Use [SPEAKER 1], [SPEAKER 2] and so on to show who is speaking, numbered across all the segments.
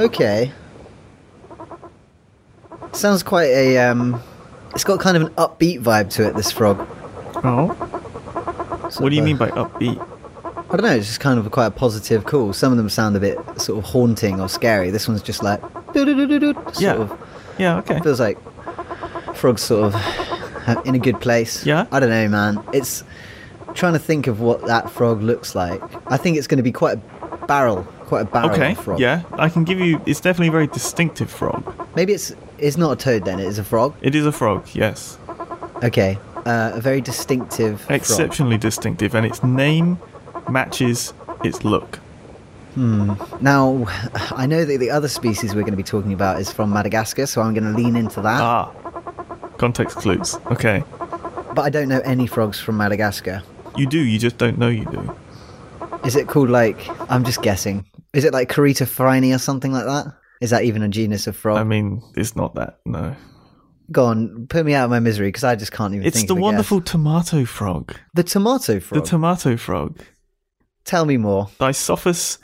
[SPEAKER 1] Okay. Sounds quite a um. It's got kind of an upbeat vibe to it. This frog.
[SPEAKER 2] Oh.
[SPEAKER 1] Sort
[SPEAKER 2] What do you
[SPEAKER 1] a-
[SPEAKER 2] mean by upbeat?
[SPEAKER 1] I don't know. It's just kind of quite a positive, cool. Some of them sound a bit sort of haunting or scary. This one's just like.
[SPEAKER 2] Yeah.
[SPEAKER 1] of
[SPEAKER 2] Yeah, okay.
[SPEAKER 1] feels like frogs sort of in a good place.
[SPEAKER 2] Yeah?
[SPEAKER 1] I don't know, man. It's trying to think of what that frog looks like. I think it's going to be quite a barrel, quite a barrel
[SPEAKER 2] Okay,
[SPEAKER 1] frog.
[SPEAKER 2] yeah. I can give you. It's definitely a very distinctive frog.
[SPEAKER 1] Maybe it's it's not a toad then. It is a frog.
[SPEAKER 2] It is a frog, yes.
[SPEAKER 1] Okay. Uh, a very distinctive. frog.
[SPEAKER 2] Exceptionally distinctive, and its name matches its look. Hmm.
[SPEAKER 1] Now, I know that the other species we're going to be talking about is from Madagascar, so I'm going to lean into that.
[SPEAKER 2] Ah. Context clues. Okay.
[SPEAKER 1] But I don't know any frogs from Madagascar.
[SPEAKER 2] You do, you just don't know you do.
[SPEAKER 1] Is it called like? I'm just guessing. Is it like Carita phryne or something like that? Is that even a genus of frog?
[SPEAKER 2] I mean, it's not that, no.
[SPEAKER 1] Go on, put me out of my misery because I just can't even.
[SPEAKER 2] It's
[SPEAKER 1] think
[SPEAKER 2] the wonderful
[SPEAKER 1] guess.
[SPEAKER 2] tomato frog.
[SPEAKER 1] the tomato frog.
[SPEAKER 2] The tomato frog.
[SPEAKER 1] Tell me more.
[SPEAKER 2] Dyscophus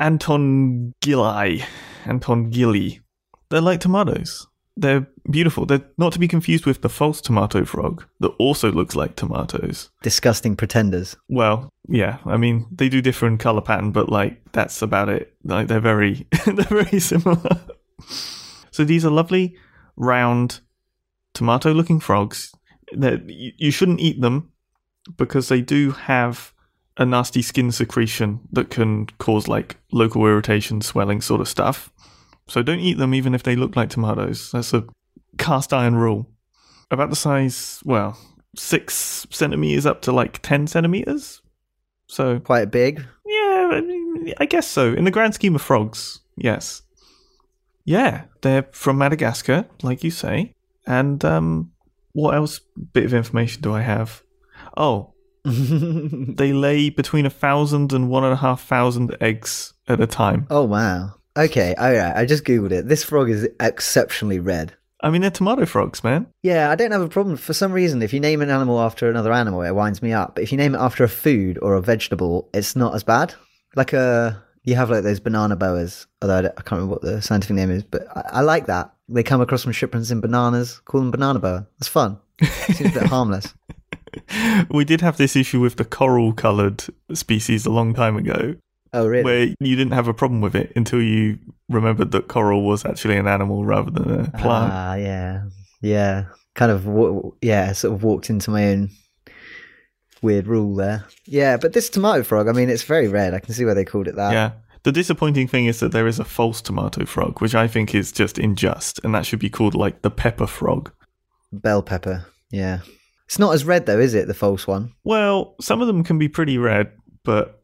[SPEAKER 2] antongili. Antongili. They're like tomatoes. They're beautiful. They're not to be confused with the false tomato frog that also looks like tomatoes.
[SPEAKER 1] Disgusting pretenders.
[SPEAKER 2] Well, yeah, I mean they do differ in color pattern, but like that's about it. Like they're very they're very similar. so these are lovely round tomato looking frogs. That you, you shouldn't eat them because they do have a nasty skin secretion that can cause like local irritation, swelling sort of stuff. So don't eat them even if they look like tomatoes. That's a cast iron rule. About the size, well, six centimeters up to like 10 centimeters. So,
[SPEAKER 1] Quite big.
[SPEAKER 2] yeah, I, mean, I guess so. In the grand scheme of frogs, yes. Yeah, they're from Madagascar, like you say. And um, what else bit of information do I have? Oh, they lay between a thousand and one and a half thousand eggs at a time.
[SPEAKER 1] oh wow. Okay, oh all right. I just googled it. This frog is exceptionally red.
[SPEAKER 2] I mean, they're tomato frogs, man.
[SPEAKER 1] Yeah, I don't have a problem. For some reason, if you name an animal after another animal, it winds me up. But if you name it after a food or a vegetable, it's not as bad. Like a, you have like those banana boas, although I, I can't remember what the scientific name is, but I, I like that. They come across from shipments in bananas, call them banana boa. It's fun. Seems a bit harmless.
[SPEAKER 2] We did have this issue with the coral coloured species a long time ago,
[SPEAKER 1] Oh, really?
[SPEAKER 2] where you didn't have a problem with it until you remembered that coral was actually an animal rather than a plant.
[SPEAKER 1] Ah, yeah, yeah. Kind of, yeah. Sort of walked into my own weird rule there. Yeah, but this tomato frog, I mean, it's very red. I can see why they called it that.
[SPEAKER 2] yeah. The disappointing thing is that there is a false tomato frog, which I think is just unjust, and that should be called like the pepper frog.
[SPEAKER 1] Bell pepper. Yeah. It's not as red though, is it? The false one.
[SPEAKER 2] Well, some of them can be pretty red, but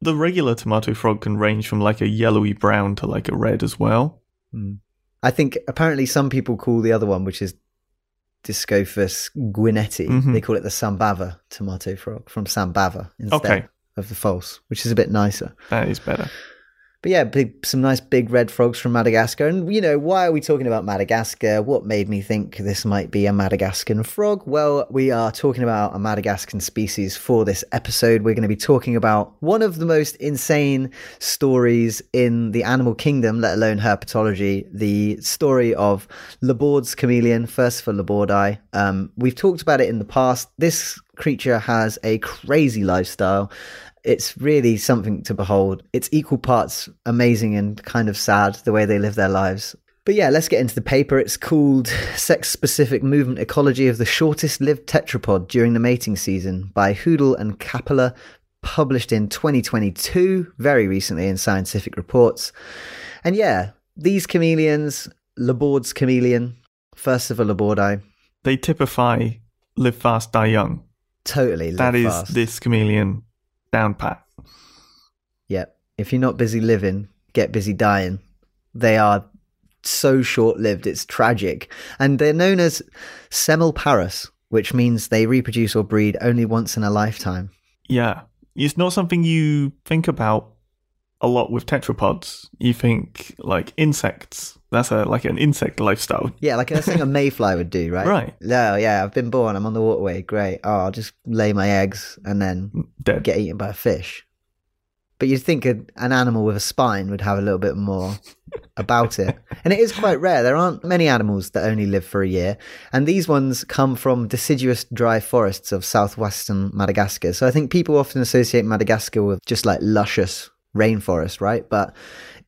[SPEAKER 2] the regular tomato frog can range from like a yellowy brown to like a red as well.
[SPEAKER 1] I think apparently some people call the other one, which is Dyscophus guineti,
[SPEAKER 2] Mhm.
[SPEAKER 1] they call it the Sambava tomato frog from Sambava instead
[SPEAKER 2] Okay.
[SPEAKER 1] of the false, which is a bit nicer.
[SPEAKER 2] That is better.
[SPEAKER 1] But yeah, big, some nice big red frogs from Madagascar. And, you know, why are we talking about Madagascar? What made me think this might be a Madagascan frog? Well, we are talking about a Madagascan species for this episode. We're going to be talking about one of the most insane stories in the animal kingdom, let alone herpetology the story of Laborde's chameleon, Furcifer labordi. Um, we've talked about it in the past. This creature has a crazy lifestyle it's really something to behold. It's equal parts amazing and kind of sad the way they live their lives. But yeah, let's get into the paper. It's called Sex Specific Movement Ecology of the Shortest Lived Tetrapod During the Mating Season by Hoodle and Kappeler, published in 2022, very recently in Scientific Reports. And yeah, these chameleons, Laborde's chameleon, Furcifer labordi,
[SPEAKER 2] They typify live fast, die young.
[SPEAKER 1] totally
[SPEAKER 2] That is
[SPEAKER 1] fast.
[SPEAKER 2] this chameleon down pat.
[SPEAKER 1] Yep. If you're not busy living, get busy dying. They are so short lived, it's tragic. And they're known as semelparous, which means they reproduce or breed only once in a lifetime.
[SPEAKER 2] Yeah. It's not something you think about a lot with tetrapods. You think like insects. That's a like an insect lifestyle.
[SPEAKER 1] Yeah, like that's thing a mayfly would do, right?
[SPEAKER 2] Right.
[SPEAKER 1] No, yeah, I've been born, I'm on the waterway, great. Oh, I'll just lay my eggs and then mm,
[SPEAKER 2] Dead.
[SPEAKER 1] get eaten by a fish. but you'd think a, an animal with a spine would have a little bit more about it. And it is quite rare. There aren't many animals that only live for a year. And these ones come from deciduous dry forests of southwestern Madagascar. So I think people often associate Madagascar with just like luscious rainforest, right? But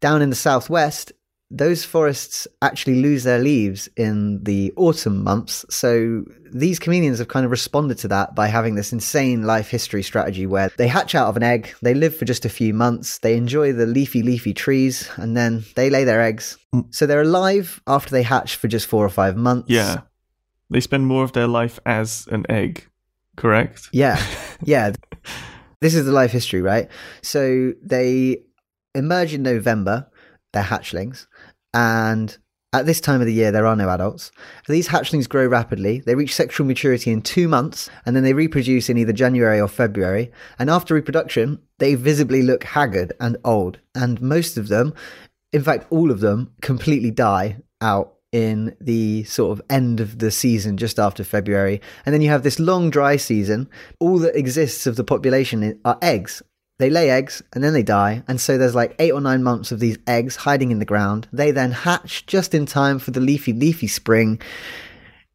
[SPEAKER 1] down in the southwest, those forests actually lose their leaves in the autumn months. So these chameleons have kind of responded to that by having this insane life history strategy where they hatch out of an egg, they live for just a few months, they enjoy the leafy, leafy trees, and then they lay their eggs. Mm. So they're alive after they hatch for just four or five months.
[SPEAKER 2] Yeah. They spend more of their life as an egg, correct?
[SPEAKER 1] Yeah. Yeah. This is the life history, right? So they emerge in November, they're hatchlings, and at this time of the year, there are no adults. These hatchlings grow rapidly. They reach sexual maturity in two months, and then they reproduce in either January or February. And after reproduction, they visibly look haggard and old. And most of them, in fact, all of them, completely die out in the sort of end of the season just after February. And then you have this long dry season. All that exists of the population are eggs. They lay eggs and then they die. And so there's like eight or nine months of these eggs hiding in the ground. They then hatch just in time for the leafy, leafy spring,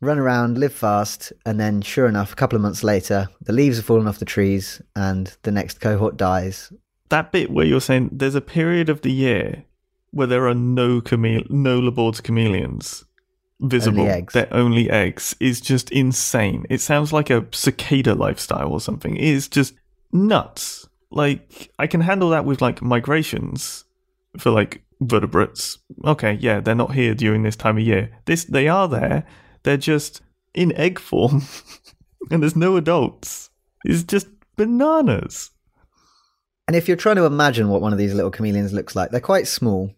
[SPEAKER 1] run around, live fast. And then, sure enough, a couple of months later, the leaves have fallen off the trees and the next cohort dies.
[SPEAKER 2] That bit where you're saying there's a period of the year where there are no chamele- no Laborde's chameleons visible.
[SPEAKER 1] Only eggs.
[SPEAKER 2] They're only eggs is just insane. It sounds like a cicada lifestyle or something. It is just nuts. Like I can handle that with like migrations for like vertebrates. Okay, yeah, they're not here during this time of year. This they are there. They're just in egg form, and there's no adults. It's just bananas.
[SPEAKER 1] And if you're trying to imagine what one of these little chameleons looks like, they're quite small.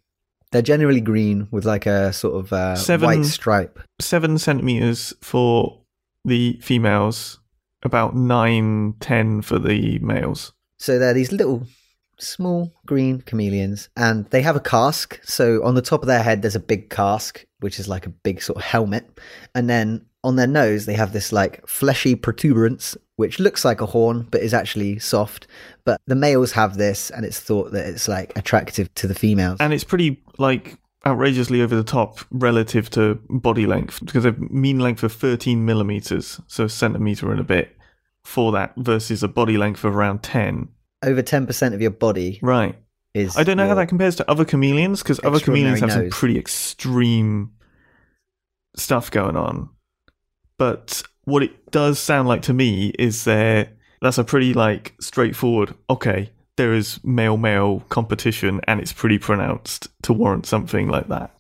[SPEAKER 1] They're generally green with like a sort of uh,
[SPEAKER 2] Seven-
[SPEAKER 1] white stripe.
[SPEAKER 2] seven centimeters for the females, about nine, ten for the males.
[SPEAKER 1] So they're these little small green chameleons and they have a casque. So on the top of their head, there's a big casque, which is like a big sort of helmet. And then on their nose, they have this like fleshy protuberance, which looks like a horn, but is actually soft. But the males have this and it's thought that it's like attractive to the females.
[SPEAKER 2] And it's pretty like outrageously over the top relative to body length because a mean length of 13 millimeters, so a centimeter and a bit for that versus a body length of around 10.
[SPEAKER 1] Over 10% of your body
[SPEAKER 2] Right.
[SPEAKER 1] is.
[SPEAKER 2] I don't know how that compares to other chameleons because other chameleons have some pretty extreme stuff going on. But what it does sound like to me is there that's a pretty like straightforward. Okay, there is male male competition and it's pretty pronounced to warrant something like that.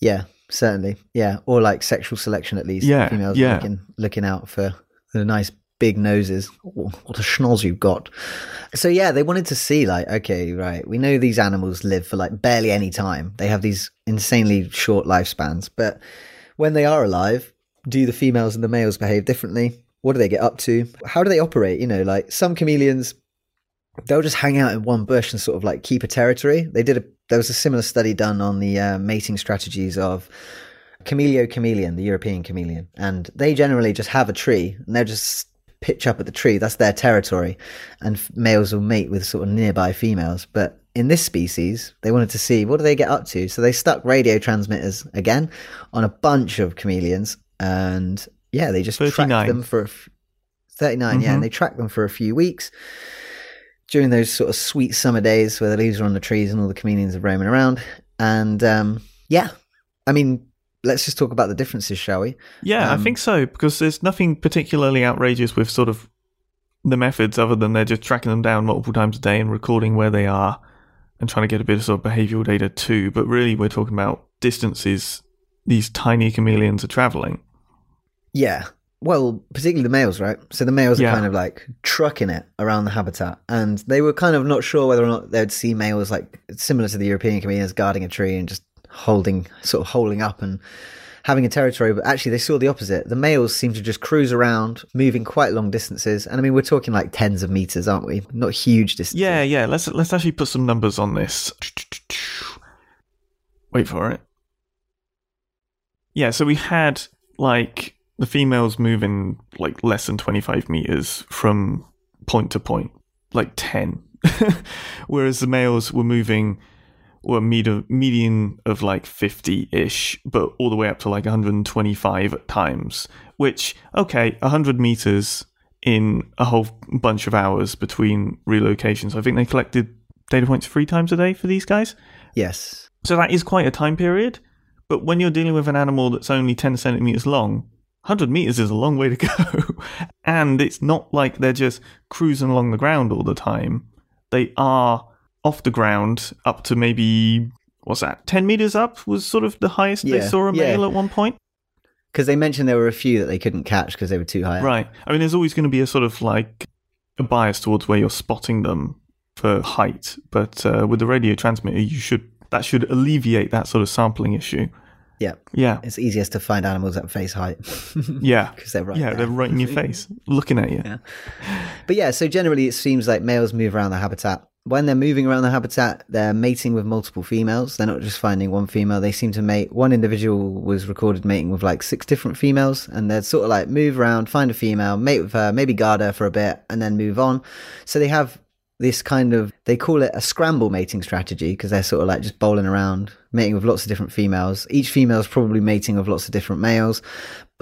[SPEAKER 1] Yeah, certainly. Yeah, or like sexual selection at least.
[SPEAKER 2] Yeah,
[SPEAKER 1] females
[SPEAKER 2] yeah.
[SPEAKER 1] looking looking out for the nice big noses. Oh, What a schnoz you've got. So yeah, they wanted to see like, okay, right, we know these animals live for like barely any time. They have these insanely short lifespans, but when they are alive, do the females and the males behave differently? What do they get up to? How do they operate? You know, like some chameleons they'll just hang out in one bush and sort of like keep a territory. They did a there was a similar study done on the uh, mating strategies of Chamaeleo chamaeleon, the European chameleon, and they generally just have a tree and they'll just pitch up at the tree. That's their territory, and f- males will mate with sort of nearby females. But in this species, they wanted to see what do they get up to, so they stuck radio transmitters again on a bunch of chameleons, and yeah, they just tracked them for a f- 39. Yeah,
[SPEAKER 2] Mhm.
[SPEAKER 1] and they tracked them for a few weeks during those sort of sweet summer days where the leaves are on the trees and all the chameleons are roaming around. And um, yeah, I mean, let's just talk about the differences, shall we?
[SPEAKER 2] Yeah, I
[SPEAKER 1] Um,
[SPEAKER 2] think so because there's nothing particularly outrageous with sort of the methods other than they're just tracking them down multiple times a day and recording where they are and trying to get a bit of sort of behavioral data too. But really, we're talking about distances these tiny chameleons are traveling.
[SPEAKER 1] Yeah. Well, particularly the males, right? So the males
[SPEAKER 2] Yeah.
[SPEAKER 1] are kind of like trucking it around the habitat, and they were kind of not sure whether or not they'd see males like similar to the European chameleons guarding a tree and just holding, sort of holding up and having a territory. But actually, they saw the opposite. The males seem to just cruise around, moving quite long distances, and I mean, we're talking like tens of meters, aren't we? Not huge distances.
[SPEAKER 2] Yeah, yeah. Let's let's actually put some numbers on this. Wait for it. Yeah, so we had like the females moving like less than 25 meters from point to point, like 10 whereas the males were moving were medium median of like 50 ish, but all the way up to like 125 at times. Which, okay, 100 meters in a whole bunch of hours between relocations. I think they collected data points three times a day for these guys.
[SPEAKER 1] Yes.
[SPEAKER 2] So that is quite a time period. But when you're dealing with an animal that's only 10 centimeters long, 100 meters is a long way to go. and it's not like they're just cruising along the ground all the time. They are off the ground up to maybe, what's that, 10 meters up was sort of the highest they saw a
[SPEAKER 1] yeah.
[SPEAKER 2] male at one point.
[SPEAKER 1] Because they mentioned there were a few that they couldn't catch because they were too high. up.
[SPEAKER 2] Right. I mean, there's always going to be a sort of like a bias towards where you're spotting them for height, but uh, with the radio transmitter, you should that should alleviate that sort of sampling issue.
[SPEAKER 1] Yeah.
[SPEAKER 2] Yeah,
[SPEAKER 1] It's easiest to find animals at face height.
[SPEAKER 2] yeah,
[SPEAKER 1] Because they're right
[SPEAKER 2] yeah.
[SPEAKER 1] there.
[SPEAKER 2] They're right in your face, looking at you.
[SPEAKER 1] Yeah. But yeah, so generally it seems like males move around the habitat. When they're moving around the habitat, they're mating with multiple females. They're not just finding one female. They seem to mate. One individual was recorded mating with like six different females, and they'd sort of like move around, find a female, mate with her, maybe guard her for a bit, and then move on. So they have this kind of they call it a scramble mating strategy because they're sort of like just bowling around mating with lots of different females. Each female is probably mating with lots of different males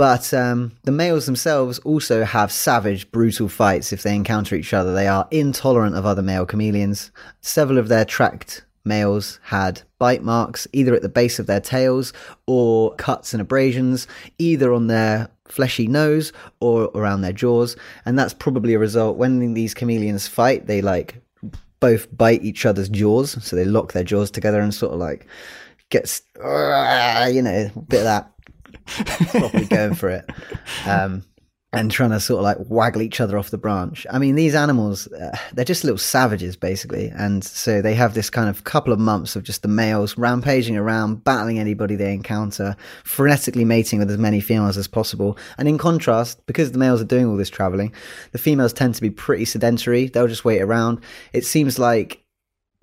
[SPEAKER 1] but um, the males themselves also have savage brutal fights if they encounter each other. They are intolerant of other male chameleons. Several of their tracked males had bite marks either at the base of their tails or cuts and abrasions either on their fleshy nose or around their jaws and that's probably a result when these chameleons fight they like both bite each other's jaws so they lock their jaws together and sort of like gets you know a bit of that. Probably going for it. Um and trying to sort of like waggle each other off the branch. I mean, these animals, uh, they're just little savages, basically. And so they have this kind of couple of months of just the males rampaging around, battling anybody they encounter, frenetically mating with as many females as possible. And in contrast, because the males are doing all this traveling, the females tend to be pretty sedentary. They'll just wait around. It seems like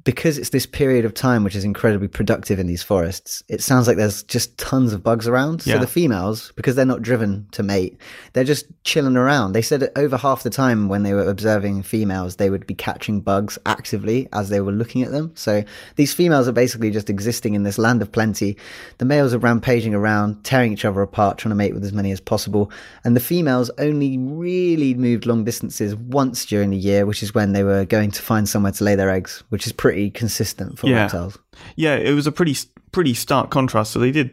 [SPEAKER 1] because it's this period of time which is incredibly productive in these forests, it sounds like there's just tons of bugs around. So the females, because they're not driven to mate, they're just chilling around. They said that over half the time when they were observing females, they would be catching bugs actively as they were looking at them. So these females are basically just existing in this land of plenty. The males are rampaging around, tearing each other apart, trying to mate with as many as possible. And the females only really moved long distances once during the year, which is when they were going to find somewhere to lay their eggs, which is pretty consistent for
[SPEAKER 2] Yeah.
[SPEAKER 1] reptiles.
[SPEAKER 2] Yeah, it was a pretty pretty stark contrast. So they did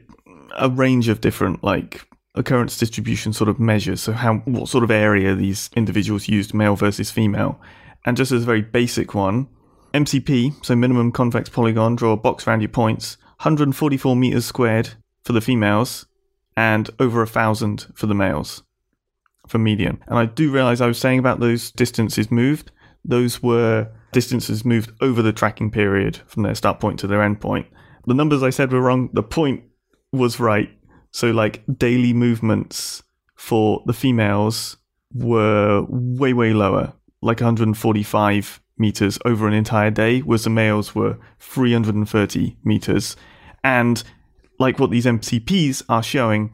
[SPEAKER 2] a range of different like occurrence distribution sort of measures. So how what sort of area these individuals used, male versus female, and just as a very basic one, MCP, so minimum convex polygon, draw a box around your points, 144 meters squared for the females, and over a thousand for the males for median. And I do realize I was saying about those distances moved. Those were distances moved over the tracking period from their start point to their end point. The numbers I said were wrong. The point was right. So, like daily movements for the females were way, way lower, like 145 meters over an entire day, whereas the males were 330 meters. And like what these MCPs are showing,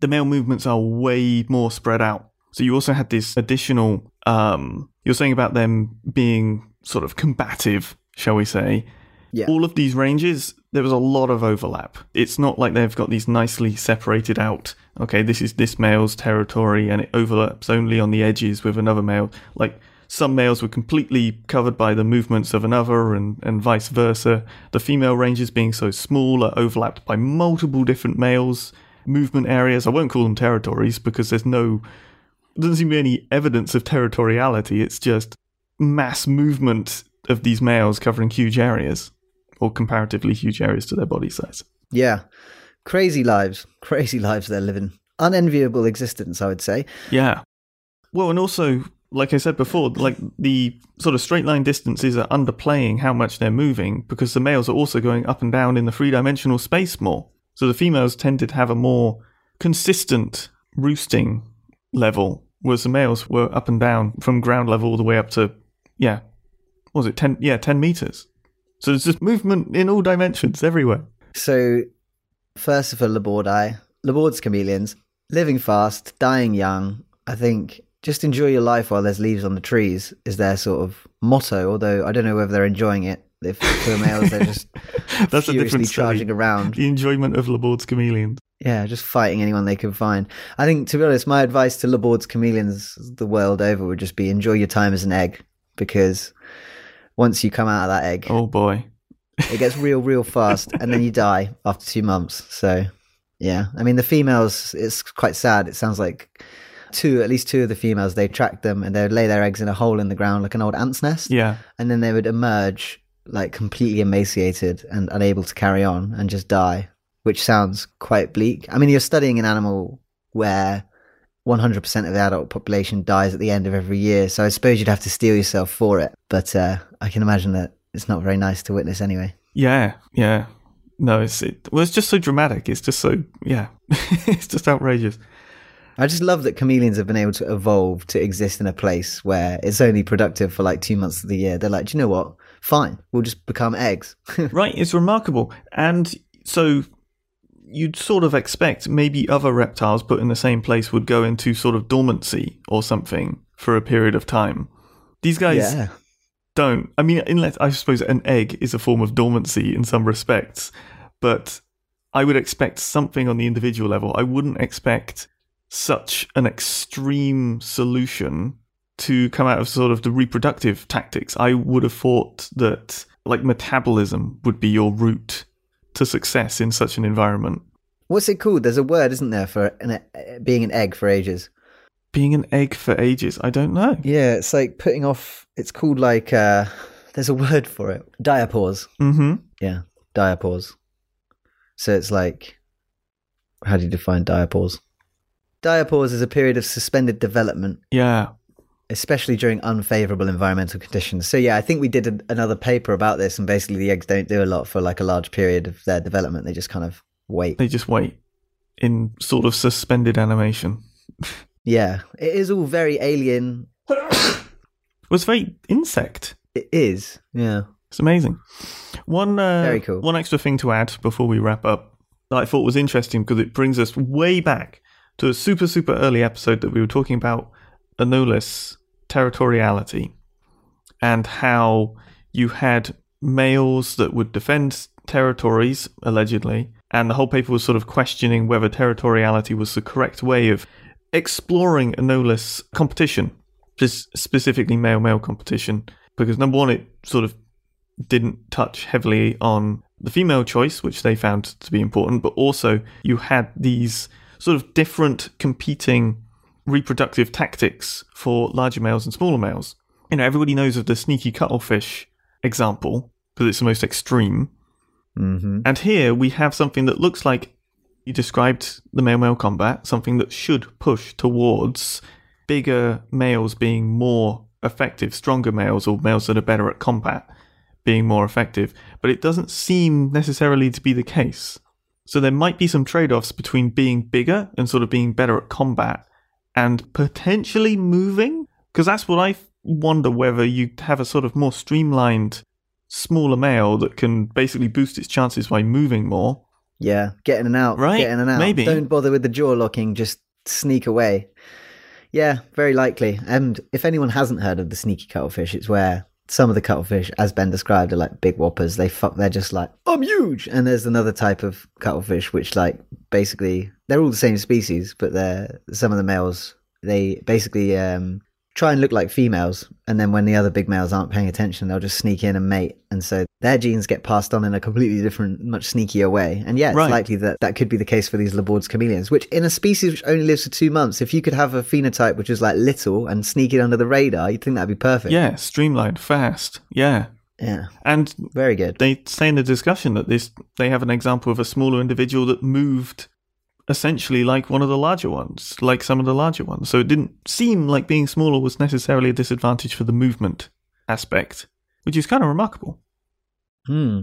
[SPEAKER 2] the male movements are way more spread out. So you also had this additional. Um, you're saying about them being sort of combative, shall we say?
[SPEAKER 1] Yeah.
[SPEAKER 2] All of these ranges, there was a lot of overlap. It's not like they've got these nicely separated out. Okay, this is this male's territory, and it overlaps only on the edges with another male. Like some males were completely covered by the movements of another, and, and vice versa. The female ranges being so small are overlapped by multiple different males' movement areas. I won't call them territories because there's no doesn't seem to be any evidence of territoriality. It's just mass movement of these males covering huge areas, or comparatively huge areas to their body size.
[SPEAKER 1] Yeah. Crazy lives. Crazy lives they're living. Unenviable existence, I would say.
[SPEAKER 2] Yeah. Well, and also, like I said before, like the sort of straight line distances are underplaying how much they're moving because the males are also going up and down in the three dimensional space more. So the females tended to have a more consistent roosting level, whereas the males were up and down from ground level all the way up to, yeah, what was it 10? Yeah, 10 meters. So there's just movement in all dimensions everywhere.
[SPEAKER 1] So, Furcifer labordi, Laborde's chameleons, living fast, dying young. I think just enjoy your life while there's leaves on the trees is their sort of motto. Although I don't know whether they're enjoying it. If for the males, they're just
[SPEAKER 2] That's a different
[SPEAKER 1] charging around.
[SPEAKER 2] The enjoyment of Laborde's chameleons.
[SPEAKER 1] Yeah, just fighting anyone they can find. I think, to be honest, my advice to Laborde's chameleons the world over would just be enjoy your time as an egg because once you come out of that egg,
[SPEAKER 2] Oh boy.
[SPEAKER 1] it gets real, real fast, and then you die after two months. So, yeah, I mean, the females, it's quite sad. It sounds like two, at least two of the females, they track them and they would lay their eggs in a hole in the ground like an old ant's nest,
[SPEAKER 2] Yeah.
[SPEAKER 1] and then they would emerge like completely emaciated and unable to carry on and just die, which sounds quite bleak. I mean, you're studying an animal where 100% of the adult population dies at the end of every year, so I suppose you'd have to steel yourself for it. But uh, I can imagine that it's not very nice to witness anyway.
[SPEAKER 2] Yeah. Yeah. No, it's it, well, it's just so dramatic. It's just so yeah. it's just outrageous.
[SPEAKER 1] I just love that chameleons have been able to evolve to exist in a place where it's only productive for like two months of the year. They're like, do you know what? Fine, we'll just become eggs.
[SPEAKER 2] right, it's remarkable. And so you'd sort of expect maybe other reptiles put in the same place would go into sort of dormancy or something for a period of time. These guys
[SPEAKER 1] yeah.
[SPEAKER 2] don't. I mean, unless I suppose an egg is a form of dormancy in some respects, but I would expect something on the individual level. I wouldn't expect such an extreme solution to come out of sort of the reproductive tactics. I would have thought that like metabolism would be your route to success in such an environment.
[SPEAKER 1] What's it called? There's a word, isn't there, for an, uh, being an egg for ages?
[SPEAKER 2] Being an egg for ages, I don't know.
[SPEAKER 1] Yeah, it's like putting off. It's called like. uh There's a word for it. Diapause.
[SPEAKER 2] Mm-hmm.
[SPEAKER 1] Yeah, diapause. So it's like, how do you define diapause? Diapause is a period of suspended development
[SPEAKER 2] Yeah.
[SPEAKER 1] Especially during unfavorable environmental conditions. So yeah, I think we did a, another paper about this, and basically the eggs don't do a lot for like a large period of their development. They just kind of wait.
[SPEAKER 2] They just wait in sort of suspended animation.
[SPEAKER 1] Yeah, it is all very alien.
[SPEAKER 2] It was very insect.
[SPEAKER 1] It is. Yeah.
[SPEAKER 2] It's amazing. One uh,
[SPEAKER 1] Very cool.
[SPEAKER 2] One extra thing to add before we wrap up that I thought was interesting because it brings us way back to a super super early episode that we were talking about Anolis territoriality and how you had males that would defend territories allegedly, and the whole paper was sort of questioning whether territoriality was the correct way of exploring Anolis competition, specifically male male competition, because number one, it sort of didn't touch heavily on the female choice, which they found to be important, but also you had these sort of different competing reproductive tactics for larger males and smaller males. You know, everybody knows of the sneaky cuttlefish example because it's the most extreme.
[SPEAKER 1] Mm-hmm.
[SPEAKER 2] And here we have something that looks like you described the male male combat, something that should push towards bigger males being more effective, stronger males, or males that are better at combat being more effective. But it doesn't seem necessarily to be the case. So there might be some trade offs between being bigger and sort of being better at combat and potentially moving. Because that's what I wonder whether you have a sort of more streamlined, smaller male that can basically boost its chances by moving more.
[SPEAKER 1] Yeah, get in and out.
[SPEAKER 2] Right,
[SPEAKER 1] Get in and out.
[SPEAKER 2] maybe.
[SPEAKER 1] Don't bother with the jaw locking. Just sneak away. Yeah, very likely. And if anyone hasn't heard of the sneaky cuttlefish, it's where some of the cuttlefish, as Ben described, are like big whoppers. They fuck. They're just like I'm huge. And there's another type of cuttlefish which, like, basically they're all the same species, but they're some of the males. They basically um, try and look like females, and then when the other big males aren't paying attention, they'll just sneak in and mate, and so their genes get passed on in a completely different, much sneakier way. And yeah, it's
[SPEAKER 2] Right.
[SPEAKER 1] likely that that could be the case for these Laborde's chameleons, which in a species which only lives for two months, if you could have a phenotype which is like little and sneak it under the radar, you'd think that'd be perfect.
[SPEAKER 2] Yeah, streamlined, fast. Yeah.
[SPEAKER 1] yeah,
[SPEAKER 2] And
[SPEAKER 1] very good.
[SPEAKER 2] they say in the discussion that this they have an example of a smaller individual that moved essentially like one of the larger ones, like some of the larger ones. So it didn't seem like being smaller was necessarily a disadvantage for the movement aspect, which is kind of remarkable.
[SPEAKER 1] Hmm.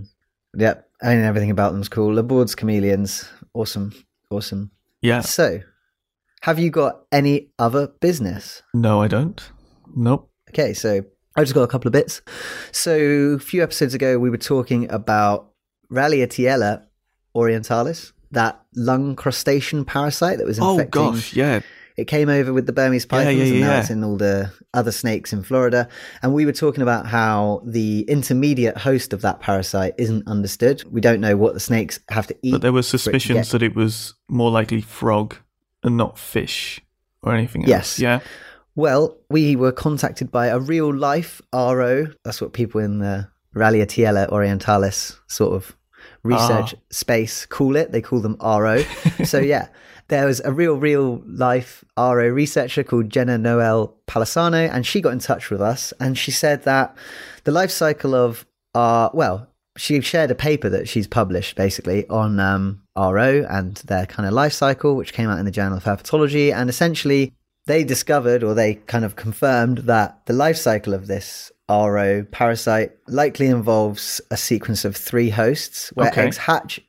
[SPEAKER 1] Yep, I mean everything about them's cool. Laborde's chameleons, awesome, awesome.
[SPEAKER 2] Yeah.
[SPEAKER 1] So, have you got any other business?
[SPEAKER 2] No, I don't. Nope.
[SPEAKER 1] Okay, so I just got a couple of bits. So a few episodes ago, we were talking about Raillietiella orientalis, that lung crustacean parasite that was infecting.
[SPEAKER 2] Oh
[SPEAKER 1] infecting
[SPEAKER 2] gosh, yeah.
[SPEAKER 1] It came over with the Burmese
[SPEAKER 2] Yeah,
[SPEAKER 1] pythons,
[SPEAKER 2] yeah,
[SPEAKER 1] and now
[SPEAKER 2] yeah.
[SPEAKER 1] it's in all the other snakes in Florida. And we were talking about how the intermediate host of that parasite isn't understood. We don't know what the snakes have to eat.
[SPEAKER 2] But there
[SPEAKER 1] were it
[SPEAKER 2] suspicions
[SPEAKER 1] get-
[SPEAKER 2] that it was more likely frog and not fish or anything else.
[SPEAKER 1] Yes.
[SPEAKER 2] Yeah.
[SPEAKER 1] Well, we were contacted by a real life RO. That's what people in the Raillietiella orientalis sort of research space call it. They call them RO. so, yeah, there was a real, real life RO researcher called Jenna Noel Palmisano, and she got in touch with us and she said that the life cycle of our, well, she shared a paper that she's published basically on um, RO and their kind of life cycle, which came out in the Journal of Herpetology. And essentially, they discovered or they kind of confirmed that the life cycle of this RO parasite likely involves a sequence of three hosts where
[SPEAKER 2] Okay.
[SPEAKER 1] eggs hatch.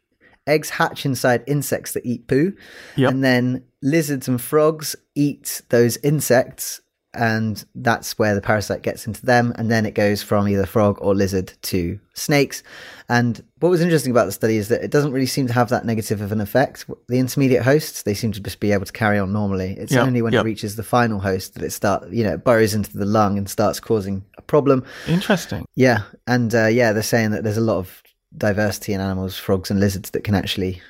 [SPEAKER 1] Eggs hatch inside insects that eat poo,
[SPEAKER 2] Yep.
[SPEAKER 1] and then lizards and frogs eat those insects, and that's where the parasite gets into them, and then it goes from either frog or lizard to snakes. And what was interesting about the study is that it doesn't really seem to have that negative of an effect. The intermediate hosts, they seem to just be able to carry on normally. It's
[SPEAKER 2] Yeah,
[SPEAKER 1] only when
[SPEAKER 2] yeah.
[SPEAKER 1] it reaches the final host that it start, you know, it burrows into the lung and starts causing a problem.
[SPEAKER 2] Interesting.
[SPEAKER 1] Yeah, and uh, yeah, they're saying that there's a lot of diversity in animals, frogs and lizards that can actually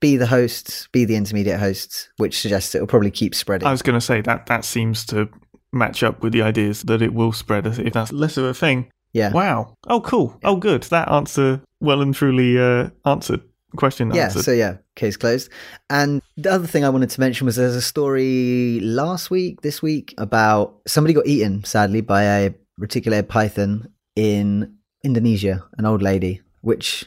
[SPEAKER 1] be the hosts, be the intermediate hosts, which suggests it will probably keep spreading.
[SPEAKER 2] I was going to say that that seems to match up with the ideas that it will spread if that's less of a thing.
[SPEAKER 1] yeah,
[SPEAKER 2] Wow. Oh, cool. Oh, good. That answer well and truly uh, answered. Question
[SPEAKER 1] yeah.
[SPEAKER 2] answered.
[SPEAKER 1] So yeah, case closed. And the other thing I wanted to mention was there's a story last week, this week about somebody got eaten sadly by a reticulated python in Indonesia, an old lady, which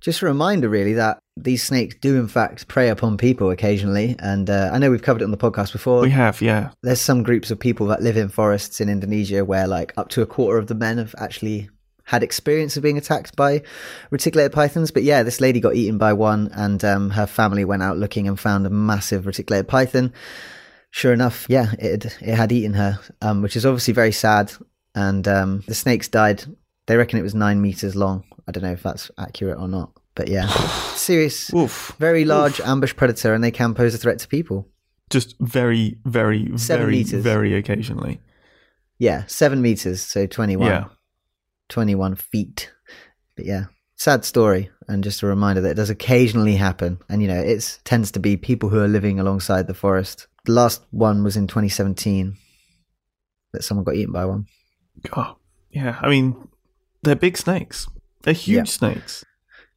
[SPEAKER 1] just a reminder really that these snakes do in fact prey upon people occasionally and uh, i know we've covered it on the podcast before
[SPEAKER 2] we have, yeah.
[SPEAKER 1] there's some groups of people that live in forests in Indonesia where like up to a quarter of the men have actually had experience of being attacked by reticulated pythons. But yeah, this lady got eaten by one and um, her family went out looking and found a massive reticulated python. Sure enough, yeah, it had, it had eaten her, um, which is obviously very sad. And um, the snakes died. They reckon it was nine meters long. I don't know if that's accurate or not. But yeah, serious,
[SPEAKER 2] Oof.
[SPEAKER 1] very large ambush predator, and they can pose a threat to people.
[SPEAKER 2] Just very, very,
[SPEAKER 1] Seven
[SPEAKER 2] very,
[SPEAKER 1] meters.
[SPEAKER 2] very occasionally.
[SPEAKER 1] Yeah, seven meters, so 21,
[SPEAKER 2] Yeah.
[SPEAKER 1] 21 feet. But yeah, sad story. And just a reminder that it does occasionally happen. And, you know, it tends to be people who are living alongside the forest. The last one was in 2017 that someone got eaten by one.
[SPEAKER 2] Oh, yeah. I mean, they're big snakes. They're huge
[SPEAKER 1] Yeah.
[SPEAKER 2] snakes.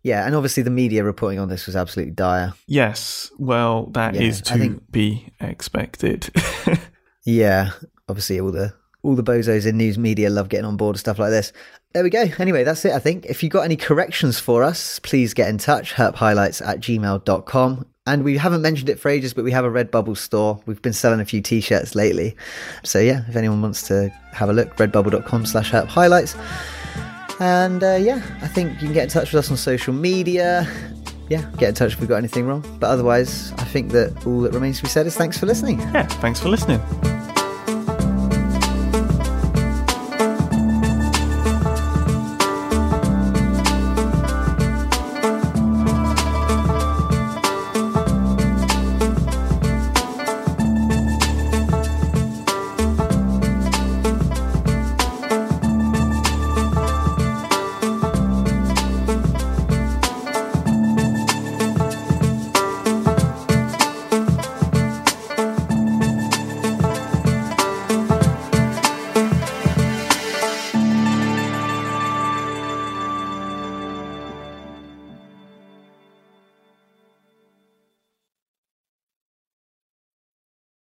[SPEAKER 1] Yeah, and obviously the media reporting on this was absolutely dire.
[SPEAKER 2] Yes. Well, that is
[SPEAKER 1] Yeah, I
[SPEAKER 2] to
[SPEAKER 1] think-
[SPEAKER 2] be expected.
[SPEAKER 1] Yeah, obviously all the all the bozos in news media love getting on board with stuff like this. There we go. Anyway, that's it, I think. If you've got any corrections for us, please get in touch. Herphighlights at gmail.com. And we haven't mentioned it for ages, but we have a Redbubble store. We've been selling a few t-shirts lately. So yeah, if anyone wants to have a look, redbubble.com slash herphighlights. And uh, yeah, I think you can get in touch with us on social media. Yeah, get in touch if we've got anything wrong. But otherwise, I think that all that remains to be said is thanks for listening.
[SPEAKER 2] yeah. Thanks for listening.